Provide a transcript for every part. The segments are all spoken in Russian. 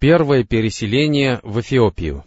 Первое переселение в Эфиопию.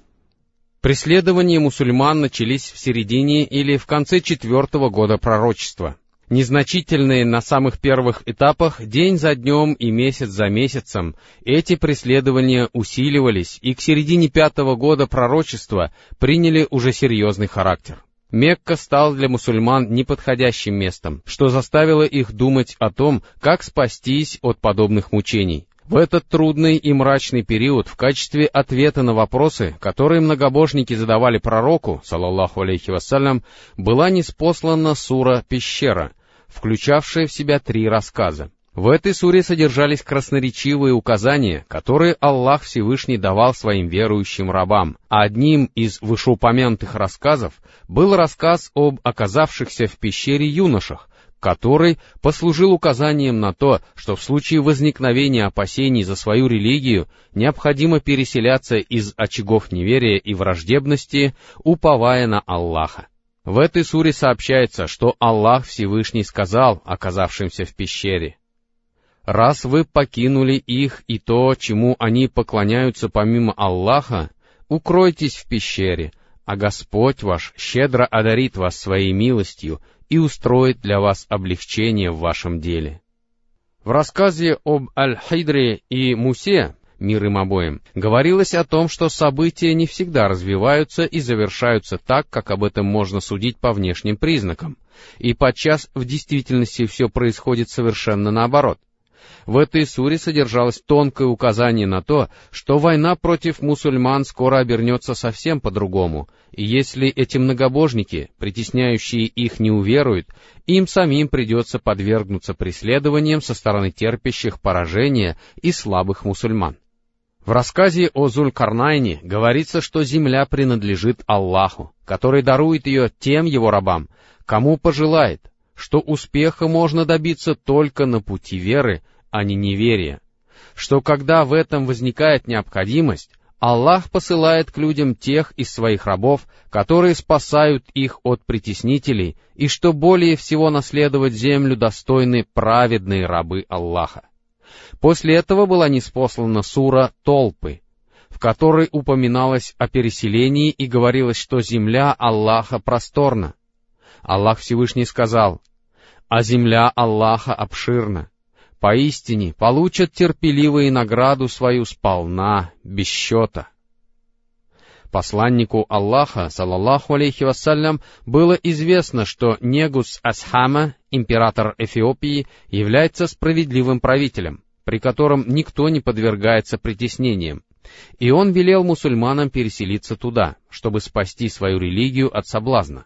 Преследования мусульман начались в середине или в конце четвертого года пророчества. Незначительные на самых первых этапах, день за днем и месяц за месяцем, эти преследования усиливались и к середине пятого года пророчества приняли уже серьезный характер. Мекка стал для мусульман неподходящим местом, что заставило их думать о том, как спастись от подобных мучений. В этот трудный и мрачный период в качестве ответа на вопросы, которые многобожники задавали пророку, салаллаху алейхи вассалям, была неспослана сура «Пещера», включавшая в себя три рассказа. В этой суре содержались красноречивые указания, которые Аллах Всевышний давал своим верующим рабам, одним из вышеупомянутых рассказов был рассказ об оказавшихся в пещере юношах, который послужил указанием на то, что в случае возникновения опасений за свою религию необходимо переселяться из очагов неверия и враждебности, уповая на Аллаха. В этой суре сообщается, что Аллах Всевышний сказал оказавшимся в пещере, «Раз вы покинули их и то, чему они поклоняются помимо Аллаха, укройтесь в пещере, а Господь ваш щедро одарит вас своей милостью и устроит для вас облегчение в вашем деле. В рассказе об Аль-Хидре и Мусе, мир им обоим, говорилось о том, что события не всегда развиваются и завершаются так, как об этом можно судить по внешним признакам, и подчас в действительности все происходит совершенно наоборот — в этой суре содержалось тонкое указание на то, что война против мусульман скоро обернется совсем по-другому, и если эти многобожники, притесняющие их, не уверуют, им самим придется подвергнуться преследованиям со стороны терпящих поражения и слабых мусульман. В рассказе о Зулькарнайне говорится, что земля принадлежит Аллаху, который дарует ее тем его рабам, кому пожелает, что успеха можно добиться только на пути веры, а не неверия, что когда в этом возникает необходимость, Аллах посылает к людям тех из своих рабов, которые спасают их от притеснителей, и что более всего наследовать землю достойны праведные рабы Аллаха. После этого была неспослана сура «Толпы», в которой упоминалось о переселении и говорилось, что земля Аллаха просторна. Аллах Всевышний сказал, «А земля Аллаха обширна, поистине получат терпеливые награду свою сполна, без счета. Посланнику Аллаха, салаллаху алейхи вассалям, было известно, что Негус Асхама, император Эфиопии, является справедливым правителем, при котором никто не подвергается притеснениям, и он велел мусульманам переселиться туда, чтобы спасти свою религию от соблазна.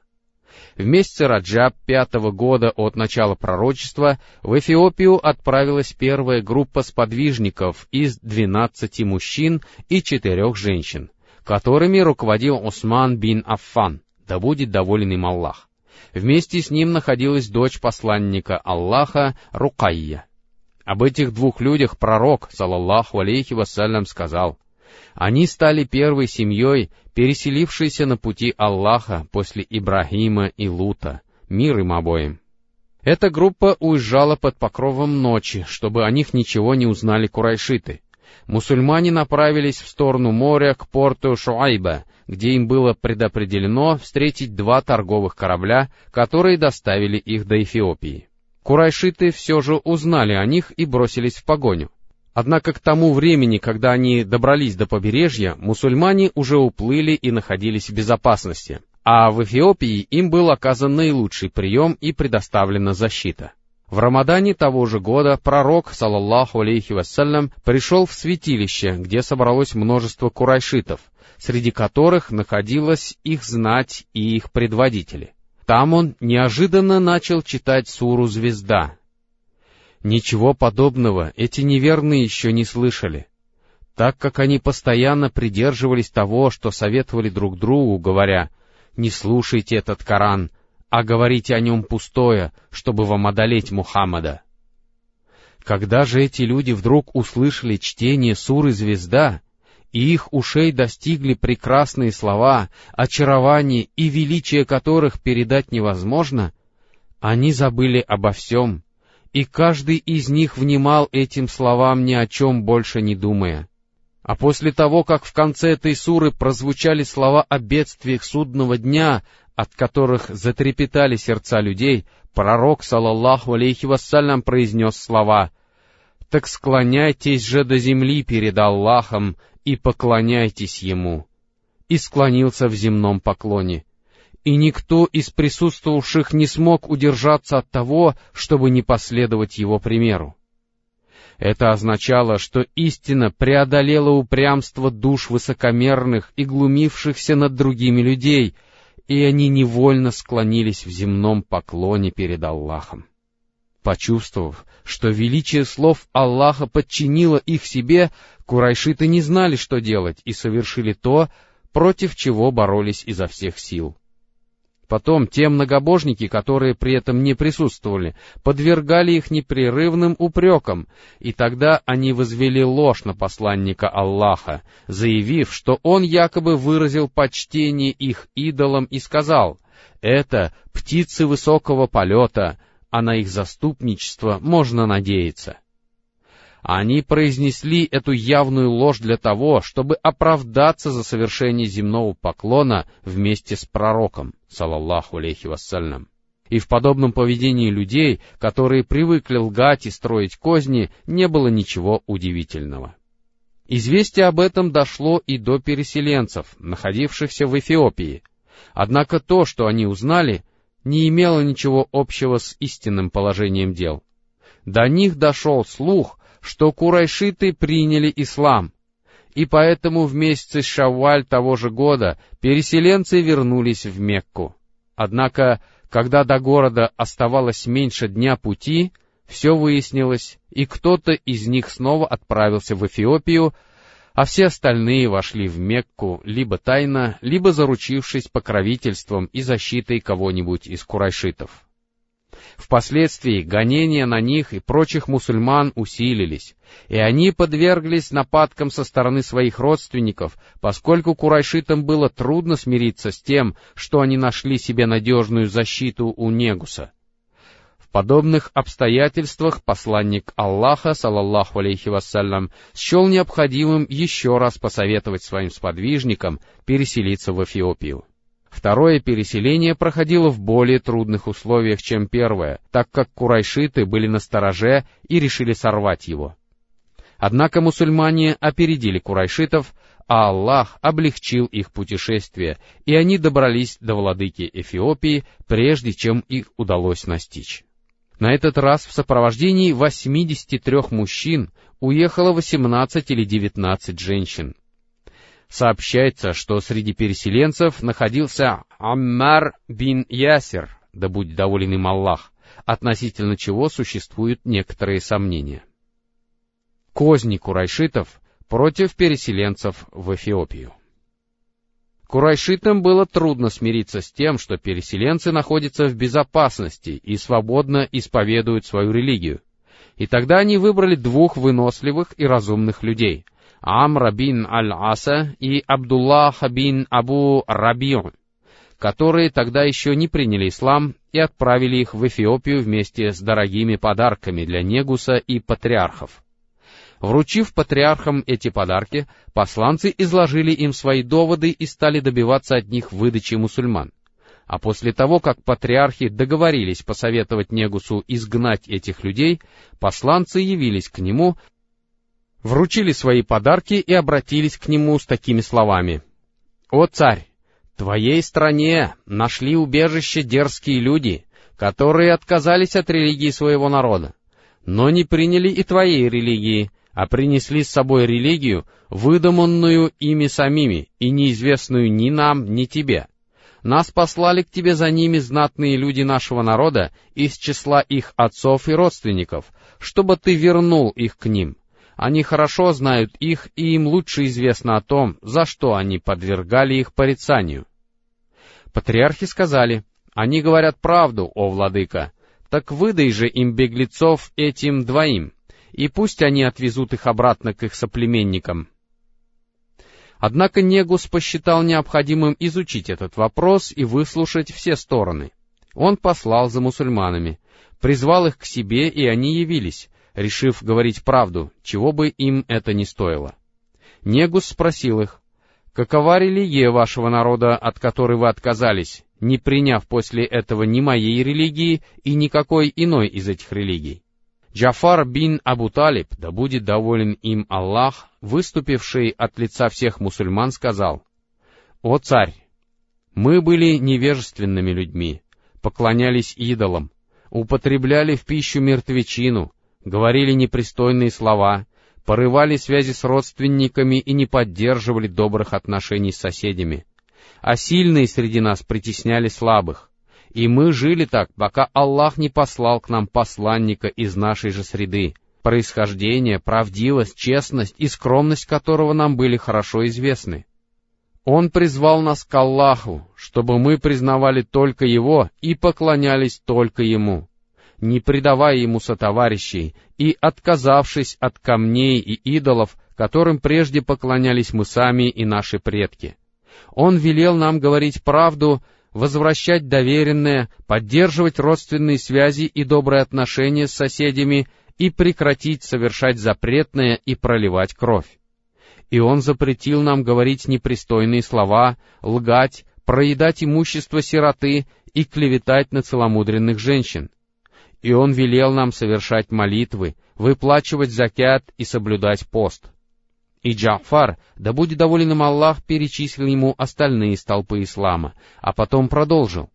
В месяце Раджаб пятого года от начала пророчества в Эфиопию отправилась первая группа сподвижников из двенадцати мужчин и четырех женщин, которыми руководил Усман бин Аффан, да будет доволен им Аллах. Вместе с ним находилась дочь посланника Аллаха Рукайя. Об этих двух людях пророк, салаллаху алейхи вассалям, сказал, «Они стали первой семьей, переселившийся на пути Аллаха после Ибрахима и Лута, мир им обоим. Эта группа уезжала под покровом ночи, чтобы о них ничего не узнали курайшиты. Мусульмане направились в сторону моря к порту Шуайба, где им было предопределено встретить два торговых корабля, которые доставили их до Эфиопии. Курайшиты все же узнали о них и бросились в погоню. Однако к тому времени, когда они добрались до побережья, мусульмане уже уплыли и находились в безопасности, а в Эфиопии им был оказан наилучший прием и предоставлена защита. В Рамадане того же года пророк, салаллаху алейхи вассалям, пришел в святилище, где собралось множество курайшитов, среди которых находилась их знать и их предводители. Там он неожиданно начал читать суру «Звезда», Ничего подобного эти неверные еще не слышали, так как они постоянно придерживались того, что советовали друг другу, говоря, «Не слушайте этот Коран, а говорите о нем пустое, чтобы вам одолеть Мухаммада». Когда же эти люди вдруг услышали чтение суры «Звезда», и их ушей достигли прекрасные слова, очарование и величие которых передать невозможно, они забыли обо всем и каждый из них внимал этим словам ни о чем больше не думая. А после того, как в конце этой суры прозвучали слова о бедствиях судного дня, от которых затрепетали сердца людей, пророк, салаллаху алейхи вассалям, произнес слова «Так склоняйтесь же до земли перед Аллахом и поклоняйтесь Ему» и склонился в земном поклоне. И никто из присутствовавших не смог удержаться от того, чтобы не последовать его примеру. Это означало, что истина преодолела упрямство душ высокомерных и глумившихся над другими людей, и они невольно склонились в земном поклоне перед Аллахом. Почувствовав, что величие слов Аллаха подчинило их себе, курайшиты не знали, что делать, и совершили то, против чего боролись изо всех сил. Потом те многобожники, которые при этом не присутствовали, подвергали их непрерывным упрекам, и тогда они возвели ложь на посланника Аллаха, заявив, что он якобы выразил почтение их идолам и сказал, «Это птицы высокого полета, а на их заступничество можно надеяться». Они произнесли эту явную ложь для того, чтобы оправдаться за совершение земного поклона вместе с пророком, салаллаху алейхи вассалям. И в подобном поведении людей, которые привыкли лгать и строить козни, не было ничего удивительного. Известие об этом дошло и до переселенцев, находившихся в Эфиопии. Однако то, что они узнали, не имело ничего общего с истинным положением дел. До них дошел слух, что курайшиты приняли ислам, и поэтому в месяце Шавваль того же года переселенцы вернулись в Мекку. Однако, когда до города оставалось меньше дня пути, все выяснилось, и кто-то из них снова отправился в Эфиопию, а все остальные вошли в Мекку либо тайно, либо заручившись покровительством и защитой кого-нибудь из курайшитов. Впоследствии гонения на них и прочих мусульман усилились, и они подверглись нападкам со стороны своих родственников, поскольку курайшитам было трудно смириться с тем, что они нашли себе надежную защиту у Негуса. В подобных обстоятельствах посланник Аллаха, салаллаху алейхи вассалям, счел необходимым еще раз посоветовать своим сподвижникам переселиться в Эфиопию. Второе переселение проходило в более трудных условиях, чем первое, так как курайшиты были на стороже и решили сорвать его. Однако мусульмане опередили курайшитов, а Аллах облегчил их путешествие, и они добрались до владыки Эфиопии, прежде чем их удалось настичь. На этот раз в сопровождении 83 мужчин уехало 18 или 19 женщин. Сообщается, что среди переселенцев находился Аммар бин Ясер, да будет доволен им Аллах, относительно чего существуют некоторые сомнения. Козни курайшитов против переселенцев в Эфиопию. Курайшитам было трудно смириться с тем, что переселенцы находятся в безопасности и свободно исповедуют свою религию. И тогда они выбрали двух выносливых и разумных людей — Амра бин Аль-Аса и Абдуллаха бин Абу Рабиу, которые тогда еще не приняли ислам и отправили их в Эфиопию вместе с дорогими подарками для Негуса и патриархов. Вручив патриархам эти подарки, посланцы изложили им свои доводы и стали добиваться от них выдачи мусульман. А после того, как патриархи договорились посоветовать Негусу изгнать этих людей, посланцы явились к нему вручили свои подарки и обратились к нему с такими словами. «О царь, твоей стране нашли убежище дерзкие люди, которые отказались от религии своего народа, но не приняли и твоей религии, а принесли с собой религию, выдуманную ими самими и неизвестную ни нам, ни тебе. Нас послали к тебе за ними знатные люди нашего народа из числа их отцов и родственников, чтобы ты вернул их к ним, они хорошо знают их, и им лучше известно о том, за что они подвергали их порицанию. Патриархи сказали, они говорят правду, о владыка, так выдай же им беглецов этим двоим, и пусть они отвезут их обратно к их соплеменникам. Однако Негус посчитал необходимым изучить этот вопрос и выслушать все стороны. Он послал за мусульманами, призвал их к себе, и они явились, решив говорить правду, чего бы им это ни стоило. Негус спросил их, «Какова религия вашего народа, от которой вы отказались, не приняв после этого ни моей религии и никакой иной из этих религий?» Джафар бин Абу Талиб, да будет доволен им Аллах, выступивший от лица всех мусульман, сказал, «О царь, мы были невежественными людьми, поклонялись идолам, употребляли в пищу мертвечину, говорили непристойные слова, порывали связи с родственниками и не поддерживали добрых отношений с соседями. А сильные среди нас притесняли слабых. И мы жили так, пока Аллах не послал к нам посланника из нашей же среды, происхождение, правдивость, честность и скромность которого нам были хорошо известны. Он призвал нас к Аллаху, чтобы мы признавали только Его и поклонялись только Ему, не предавая Ему сотоварищей и отказавшись от камней и идолов, которым прежде поклонялись мы сами и наши предки. Он велел нам говорить правду, возвращать доверенное, поддерживать родственные связи и добрые отношения с соседями и прекратить совершать запретное и проливать кровь и он запретил нам говорить непристойные слова, лгать, проедать имущество сироты и клеветать на целомудренных женщин. И он велел нам совершать молитвы, выплачивать закят и соблюдать пост. И Джафар, да будет доволен им Аллах, перечислил ему остальные столпы ислама, а потом продолжил.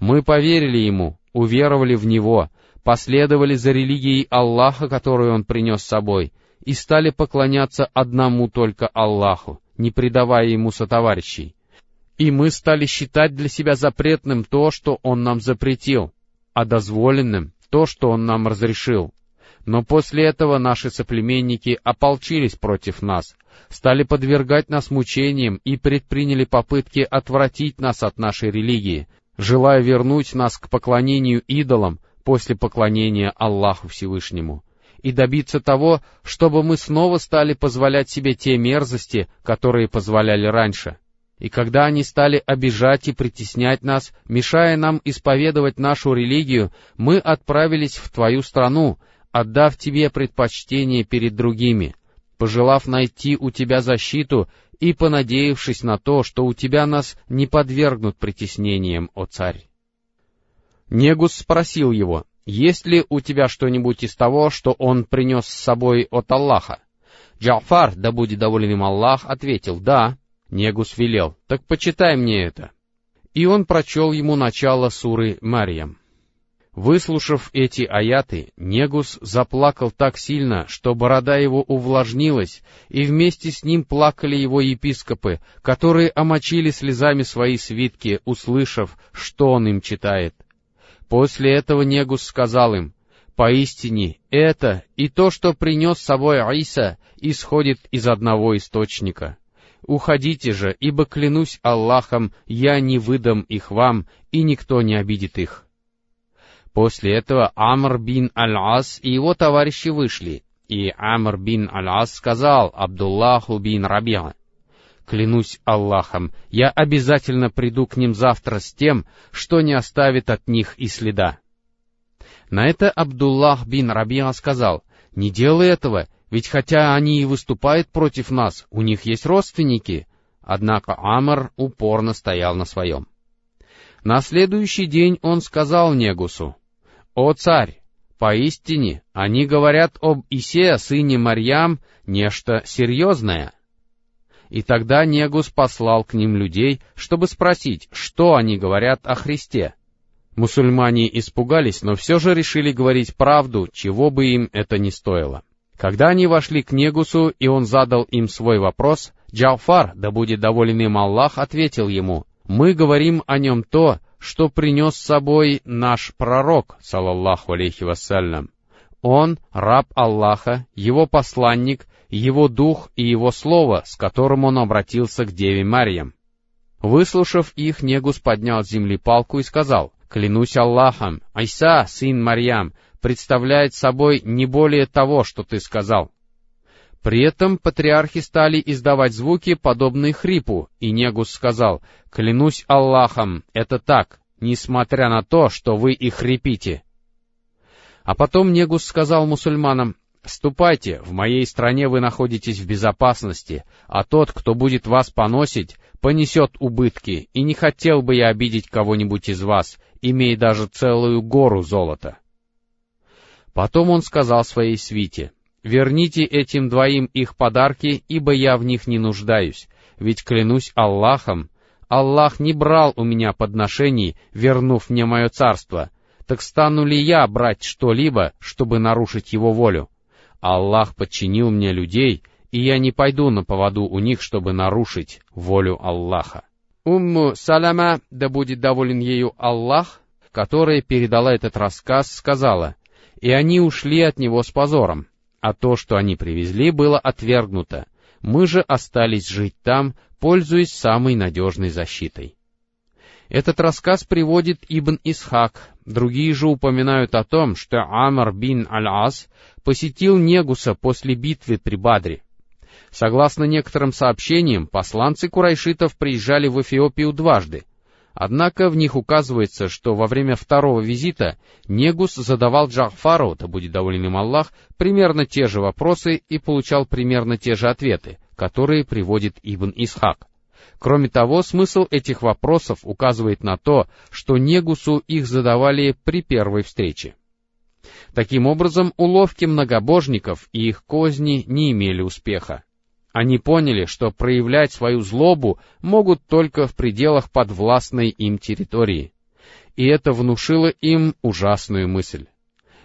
Мы поверили ему, уверовали в него, последовали за религией Аллаха, которую он принес с собой, и стали поклоняться одному только Аллаху, не предавая ему сотоварищей. И мы стали считать для себя запретным то, что Он нам запретил, а дозволенным то, что Он нам разрешил. Но после этого наши соплеменники ополчились против нас, стали подвергать нас мучениям и предприняли попытки отвратить нас от нашей религии, желая вернуть нас к поклонению идолам после поклонения Аллаху Всевышнему и добиться того, чтобы мы снова стали позволять себе те мерзости, которые позволяли раньше. И когда они стали обижать и притеснять нас, мешая нам исповедовать нашу религию, мы отправились в твою страну, отдав тебе предпочтение перед другими, пожелав найти у тебя защиту и понадеявшись на то, что у тебя нас не подвергнут притеснениям, о царь. Негус спросил его, есть ли у тебя что-нибудь из того, что он принес с собой от Аллаха? Джафар, да будет доволен им Аллах, ответил, да. Негус велел, так почитай мне это. И он прочел ему начало суры Марьям. Выслушав эти аяты, Негус заплакал так сильно, что борода его увлажнилась, и вместе с ним плакали его епископы, которые омочили слезами свои свитки, услышав, что он им читает — После этого Негус сказал им, «Поистине, это и то, что принес с собой Аиса, исходит из одного источника. Уходите же, ибо клянусь Аллахом, я не выдам их вам, и никто не обидит их». После этого Амр бин Аль-Ас и его товарищи вышли, и Амр бин Аль-Ас сказал Абдуллаху бин Рабиа, Клянусь Аллахом, я обязательно приду к ним завтра с тем, что не оставит от них и следа. На это Абдуллах бин Рабиа сказал, «Не делай этого, ведь хотя они и выступают против нас, у них есть родственники». Однако Амр упорно стоял на своем. На следующий день он сказал Негусу, «О царь, поистине они говорят об Исе, сыне Марьям, нечто серьезное». И тогда Негус послал к ним людей, чтобы спросить, что они говорят о Христе. Мусульмане испугались, но все же решили говорить правду, чего бы им это ни стоило. Когда они вошли к Негусу, и он задал им свой вопрос, Джафар, да будет доволен им Аллах, ответил ему, «Мы говорим о нем то, что принес с собой наш пророк, салаллаху алейхи вассалям. Он — раб Аллаха, его посланник, его дух и его слово, с которым он обратился к Деве Марьям. Выслушав их, Негус поднял с земли палку и сказал, «Клянусь Аллахом, Айса, сын Марьям, представляет собой не более того, что ты сказал». При этом патриархи стали издавать звуки, подобные хрипу, и Негус сказал, «Клянусь Аллахом, это так, несмотря на то, что вы и хрипите». А потом Негус сказал мусульманам, «Ступайте, в моей стране вы находитесь в безопасности, а тот, кто будет вас поносить, понесет убытки, и не хотел бы я обидеть кого-нибудь из вас, имея даже целую гору золота». Потом он сказал своей свите, «Верните этим двоим их подарки, ибо я в них не нуждаюсь, ведь клянусь Аллахом, Аллах не брал у меня подношений, вернув мне мое царство, так стану ли я брать что-либо, чтобы нарушить его волю? Аллах подчинил мне людей, и я не пойду на поводу у них, чтобы нарушить волю Аллаха. Умму Салама, да будет доволен ею Аллах, которая передала этот рассказ, сказала, «И они ушли от него с позором, а то, что они привезли, было отвергнуто. Мы же остались жить там, пользуясь самой надежной защитой». Этот рассказ приводит Ибн Исхак, другие же упоминают о том, что Амар бин Аль-Ас посетил Негуса после битвы при Бадре. Согласно некоторым сообщениям, посланцы курайшитов приезжали в Эфиопию дважды, однако в них указывается, что во время второго визита Негус задавал Джафару, да будет доволен им Аллах, примерно те же вопросы и получал примерно те же ответы, которые приводит Ибн Исхак. Кроме того, смысл этих вопросов указывает на то, что Негусу их задавали при первой встрече. Таким образом, уловки многобожников и их козни не имели успеха. Они поняли, что проявлять свою злобу могут только в пределах подвластной им территории. И это внушило им ужасную мысль.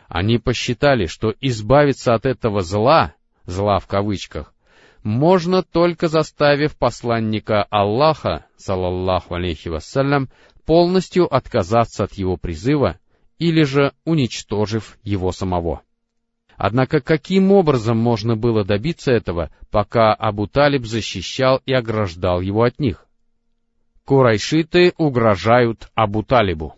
Они посчитали, что избавиться от этого зла, зла в кавычках, можно только заставив посланника Аллаха, салаллаху алейхи вассалям, полностью отказаться от его призыва или же уничтожив его самого. Однако каким образом можно было добиться этого, пока Абу Талиб защищал и ограждал его от них? Курайшиты угрожают Абу Талибу.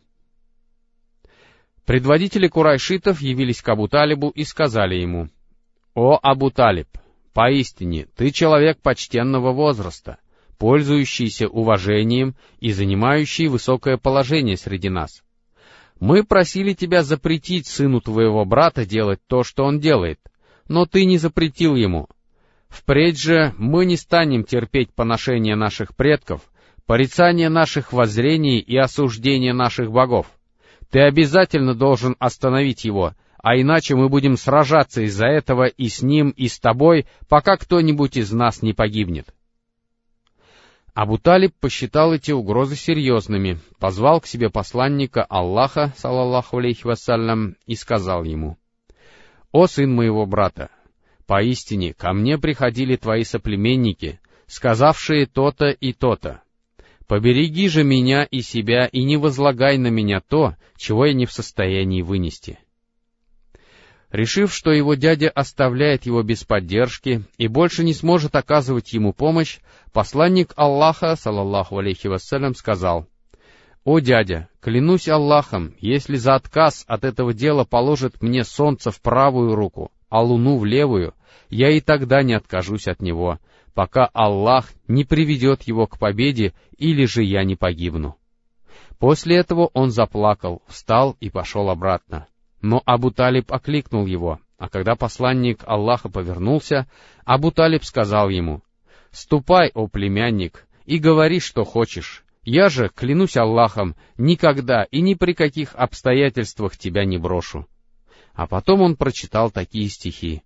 Предводители курайшитов явились к Абу Талибу и сказали ему, «О Абу Талиб, Поистине, ты человек почтенного возраста, пользующийся уважением и занимающий высокое положение среди нас. Мы просили тебя запретить сыну твоего брата делать то, что он делает, но ты не запретил ему. Впредь же мы не станем терпеть поношение наших предков, порицание наших воззрений и осуждение наших богов. Ты обязательно должен остановить его а иначе мы будем сражаться из-за этого и с ним, и с тобой, пока кто-нибудь из нас не погибнет. Абу Талиб посчитал эти угрозы серьезными, позвал к себе посланника Аллаха, салаллаху алейхи вассалям, и сказал ему, «О сын моего брата, поистине ко мне приходили твои соплеменники, сказавшие то-то и то-то. Побереги же меня и себя и не возлагай на меня то, чего я не в состоянии вынести». Решив, что его дядя оставляет его без поддержки и больше не сможет оказывать ему помощь, посланник Аллаха, салаллаху алейхи вассалям, сказал, «О дядя, клянусь Аллахом, если за отказ от этого дела положит мне солнце в правую руку, а луну в левую, я и тогда не откажусь от него, пока Аллах не приведет его к победе или же я не погибну». После этого он заплакал, встал и пошел обратно. Но Абу Талиб окликнул его, а когда посланник Аллаха повернулся, Абу Талиб сказал ему, «Ступай, о племянник, и говори, что хочешь. Я же, клянусь Аллахом, никогда и ни при каких обстоятельствах тебя не брошу». А потом он прочитал такие стихи.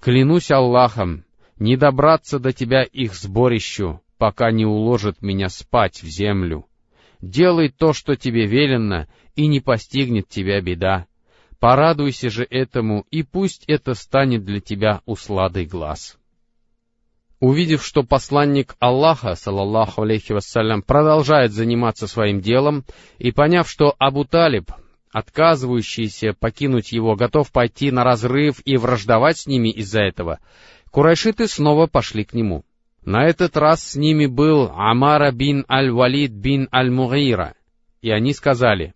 «Клянусь Аллахом, не добраться до тебя их сборищу, пока не уложат меня спать в землю. Делай то, что тебе велено, и не постигнет тебя беда. Порадуйся же этому, и пусть это станет для тебя усладой глаз. Увидев, что посланник Аллаха, салаллаху алейхи вассалям, продолжает заниматься своим делом, и поняв, что Абу Талиб, отказывающийся покинуть его, готов пойти на разрыв и враждовать с ними из-за этого, курайшиты снова пошли к нему. На этот раз с ними был Амара бин Аль-Валид бин Аль-Мугира, и они сказали,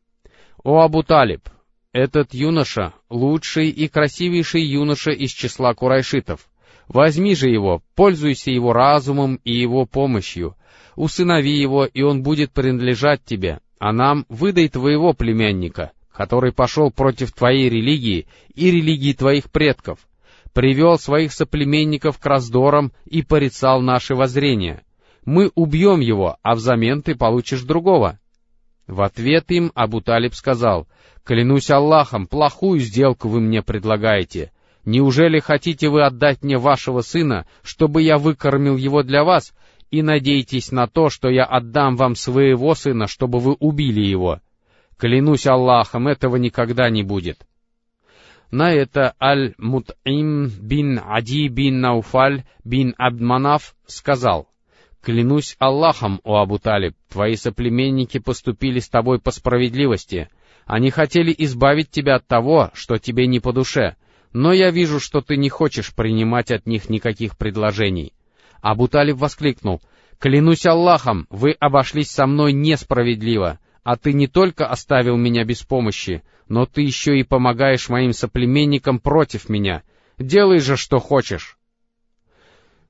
«О Абу Талиб, этот юноша — лучший и красивейший юноша из числа курайшитов. Возьми же его, пользуйся его разумом и его помощью, усынови его, и он будет принадлежать тебе, а нам выдай твоего племянника, который пошел против твоей религии и религии твоих предков. привел своих соплеменников к раздорам и порицал наши воззрения. Мы убьем его, а взамен ты получишь другого. В ответ им Абу Талиб сказал, «Клянусь Аллахом, плохую сделку вы мне предлагаете. Неужели хотите вы отдать мне вашего сына, чтобы я выкормил его для вас, и надеетесь на то, что я отдам вам своего сына, чтобы вы убили его? Клянусь Аллахом, этого никогда не будет». На это Аль-Мут'им бин Ади бин Науфаль бин Абдманаф сказал, «Клянусь Аллахом, о Абу Талиб, твои соплеменники поступили с тобой по справедливости. Они хотели избавить тебя от того, что тебе не по душе, но я вижу, что ты не хочешь принимать от них никаких предложений». Абу Талиб воскликнул, «Клянусь Аллахом, вы обошлись со мной несправедливо а ты не только оставил меня без помощи, но ты еще и помогаешь моим соплеменникам против меня. Делай же, что хочешь.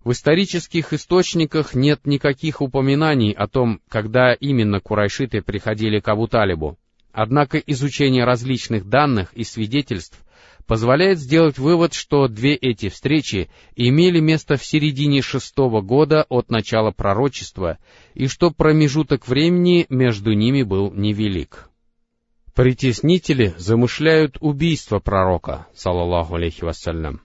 В исторических источниках нет никаких упоминаний о том, когда именно курайшиты приходили к Абу-Талибу. Однако изучение различных данных и свидетельств позволяет сделать вывод, что две эти встречи имели место в середине шестого года от начала пророчества, и что промежуток времени между ними был невелик. Притеснители замышляют убийство пророка, салаллаху алейхи вассалям.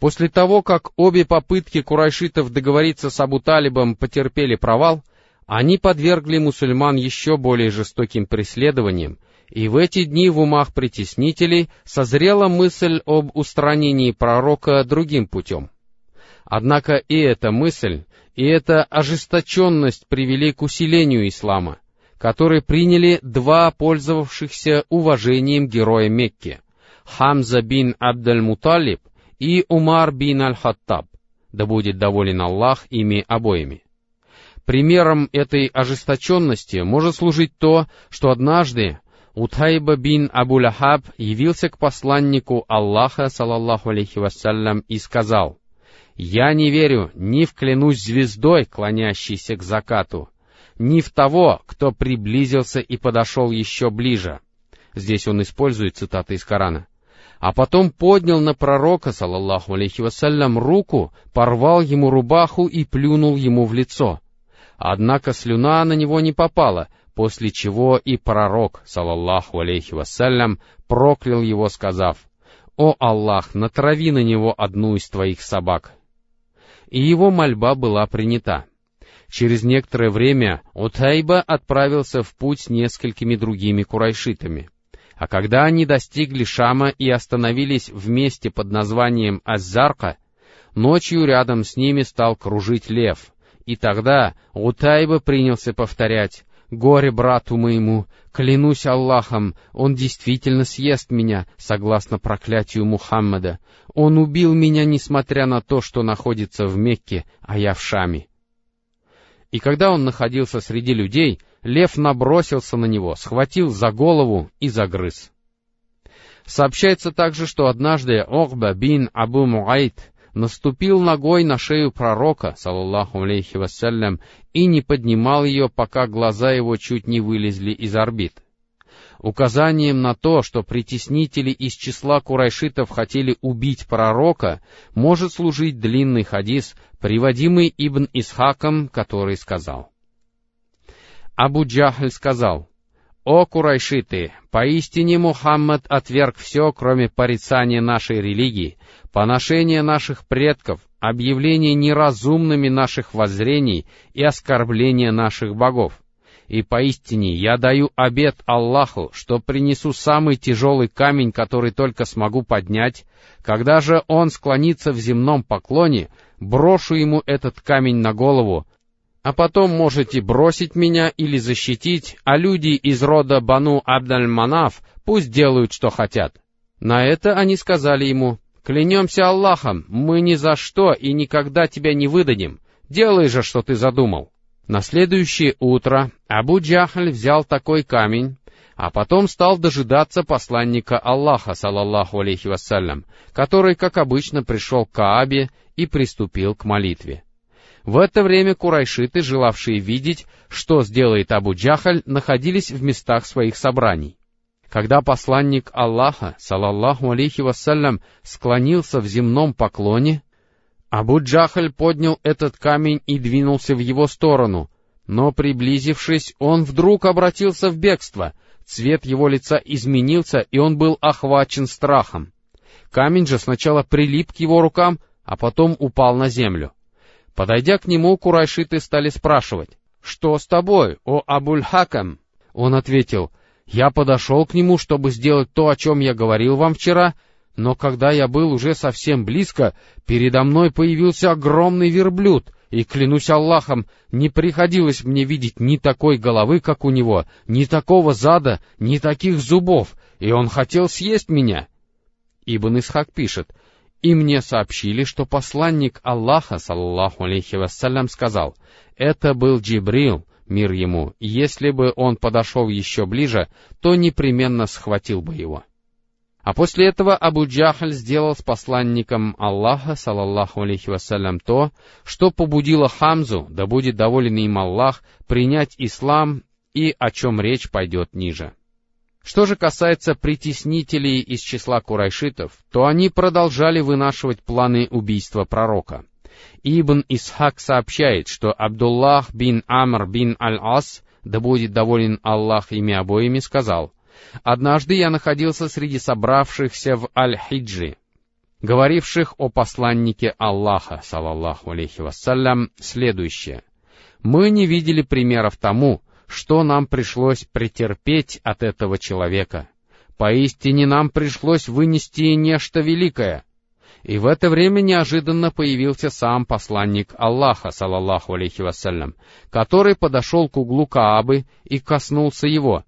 После того, как обе попытки курайшитов договориться с Абу Талибом потерпели провал, они подвергли мусульман еще более жестоким преследованиям и в эти дни в умах притеснителей созрела мысль об устранении пророка другим путем. Однако и эта мысль, и эта ожесточенность привели к усилению ислама, который приняли два пользовавшихся уважением героя Мекки — Хамза бин Абдаль-Муталиб и Умар бин Аль-Хаттаб, да будет доволен Аллах ими обоими. Примером этой ожесточенности может служить то, что однажды Утайба бин Абу Лахаб явился к посланнику Аллаха, салаллаху алейхи вассалям, и сказал, «Я не верю ни в клянусь звездой, клонящейся к закату, ни в того, кто приблизился и подошел еще ближе». Здесь он использует цитаты из Корана. А потом поднял на пророка, салаллаху алейхи вассалям, руку, порвал ему рубаху и плюнул ему в лицо. Однако слюна на него не попала — после чего и пророк, салаллаху алейхи вассалям, проклял его, сказав, «О Аллах, натрави на него одну из твоих собак». И его мольба была принята. Через некоторое время Утайба отправился в путь с несколькими другими курайшитами. А когда они достигли Шама и остановились в месте под названием Аззарка, ночью рядом с ними стал кружить лев, и тогда Утайба принялся повторять Горе брату моему, клянусь Аллахом, он действительно съест меня, согласно проклятию Мухаммада. Он убил меня, несмотря на то, что находится в Мекке, а я в Шаме. И когда он находился среди людей, лев набросился на него, схватил за голову и загрыз. Сообщается также, что однажды Охба бин Абу Муайт наступил ногой на шею пророка, саллаллаху алейхи вассалям, и не поднимал ее, пока глаза его чуть не вылезли из орбит. Указанием на то, что притеснители из числа курайшитов хотели убить пророка, может служить длинный хадис, приводимый Ибн Исхаком, который сказал. Абу Джахль сказал, «О курайшиты, поистине Мухаммад отверг все, кроме порицания нашей религии, поношения наших предков, объявления неразумными наших воззрений и оскорбления наших богов. И поистине я даю обет Аллаху, что принесу самый тяжелый камень, который только смогу поднять. Когда же он склонится в земном поклоне, брошу ему этот камень на голову, а потом можете бросить меня или защитить, а люди из рода Бану Абдаль-Манаф пусть делают, что хотят». На это они сказали ему, Клянемся Аллахом, мы ни за что и никогда тебя не выдадим. Делай же, что ты задумал. На следующее утро Абу Джахаль взял такой камень, а потом стал дожидаться посланника Аллаха, салаллаху алейхи вассалям, который, как обычно, пришел к Каабе и приступил к молитве. В это время курайшиты, желавшие видеть, что сделает Абу Джахаль, находились в местах своих собраний. Когда посланник Аллаха, салаллаху алейхи вассалям, склонился в земном поклоне, Абу Джахаль поднял этот камень и двинулся в его сторону, но, приблизившись, он вдруг обратился в бегство, цвет его лица изменился, и он был охвачен страхом. Камень же сначала прилип к его рукам, а потом упал на землю. Подойдя к нему, курайшиты стали спрашивать, «Что с тобой, о Абуль-Хакам?» Он ответил, «Я подошел к нему, чтобы сделать то, о чем я говорил вам вчера, но когда я был уже совсем близко, передо мной появился огромный верблюд, и, клянусь Аллахом, не приходилось мне видеть ни такой головы, как у него, ни такого зада, ни таких зубов, и он хотел съесть меня. Ибн Исхак пишет, «И мне сообщили, что посланник Аллаха, саллаху алейхи вассалям, сказал, «Это был Джибрил, мир ему, если бы он подошел еще ближе, то непременно схватил бы его». А после этого Абу Джахаль сделал с посланником Аллаха, салаллаху алейхи вассалям, то, что побудило Хамзу, да будет доволен им Аллах, принять ислам и о чем речь пойдет ниже. Что же касается притеснителей из числа курайшитов, то они продолжали вынашивать планы убийства пророка. Ибн Исхак сообщает, что Абдуллах бин Амр бин Аль-Ас, да будет доволен Аллах ими обоими, сказал — Однажды я находился среди собравшихся в Аль-Хиджи, говоривших о посланнике Аллаха, салаллаху алейхи вассалям, следующее. Мы не видели примеров тому, что нам пришлось претерпеть от этого человека. Поистине нам пришлось вынести нечто великое. И в это время неожиданно появился сам посланник Аллаха, салаллаху алейхи вассалям, который подошел к углу Каабы и коснулся его,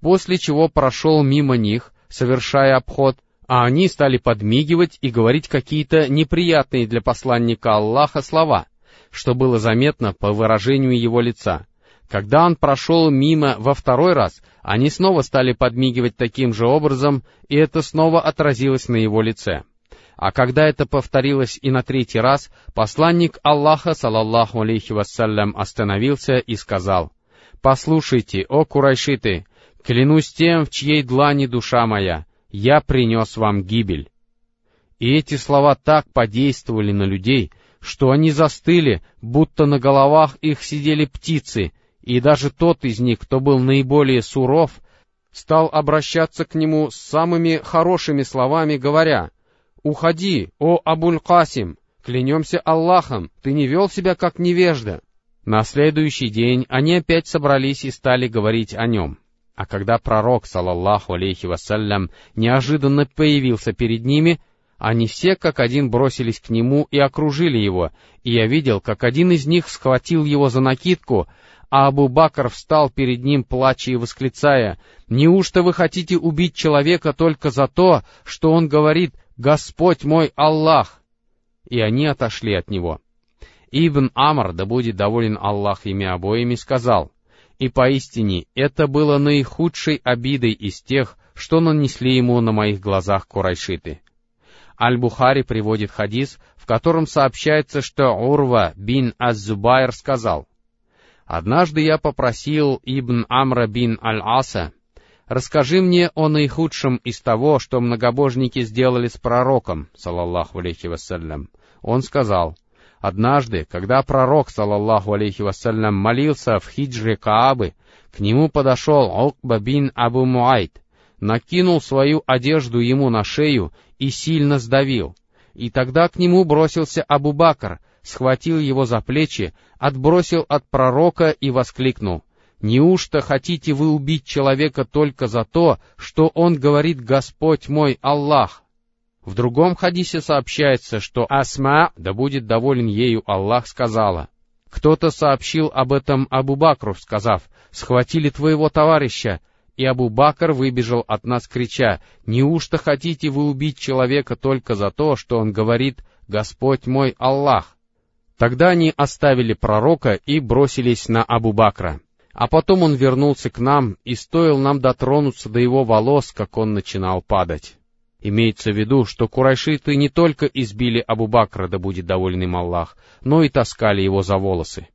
после чего прошел мимо них, совершая обход, а они стали подмигивать и говорить какие-то неприятные для посланника Аллаха слова, что было заметно по выражению его лица. Когда он прошел мимо во второй раз, они снова стали подмигивать таким же образом, и это снова отразилось на его лице. А когда это повторилось и на третий раз, посланник Аллаха, салаллаху алейхи вассалям, остановился и сказал, «Послушайте, о курайшиты, Клянусь тем, в чьей длани душа моя, я принес вам гибель. И эти слова так подействовали на людей, что они застыли, будто на головах их сидели птицы, и даже тот из них, кто был наиболее суров, стал обращаться к нему с самыми хорошими словами, говоря, «Уходи, о Абуль-Касим, клянемся Аллахом, ты не вел себя как невежда». На следующий день они опять собрались и стали говорить о нем. А когда пророк, салаллаху алейхи вассалям, неожиданно появился перед ними, они все как один бросились к нему и окружили его, и я видел, как один из них схватил его за накидку, а Абу Бакр встал перед ним, плача и восклицая, «Неужто вы хотите убить человека только за то, что он говорит «Господь мой Аллах»?» И они отошли от него. Ибн Амр, да будет доволен Аллах ими обоими, сказал — и поистине это было наихудшей обидой из тех, что нанесли ему на моих глазах курайшиты. Аль-Бухари приводит хадис, в котором сообщается, что Урва бин Az-Зубайр сказал, «Однажды я попросил Ибн Амра бин Аль-Аса, расскажи мне о наихудшем из того, что многобожники сделали с пророком, салаллаху алейхи вассалям. Он сказал, — Однажды, когда пророк, салаллаху алейхи вассалям, молился в хиджре Каабы, к нему подошел Окба бин Абу Муайт, накинул свою одежду ему на шею и сильно сдавил. И тогда к нему бросился Абу Бакр, схватил его за плечи, отбросил от пророка и воскликнул. «Неужто хотите вы убить человека только за то, что он говорит «Господь мой Аллах»?» В другом хадисе сообщается, что Асма, да будет доволен ею Аллах, сказала, «Кто-то сообщил об этом Абу Бакру, сказав, «Схватили твоего товарища», и Абу Бакр выбежал от нас, крича, «Неужто хотите вы убить человека только за то, что он говорит «Господь мой Аллах»?» Тогда они оставили пророка и бросились на Абу Бакра. А потом он вернулся к нам, и стоил нам дотронуться до его волос, как он начинал падать. Имеется в виду, что курайшиты не только избили Абу Бакра, да будет доволен им Аллах, но и таскали его за волосы.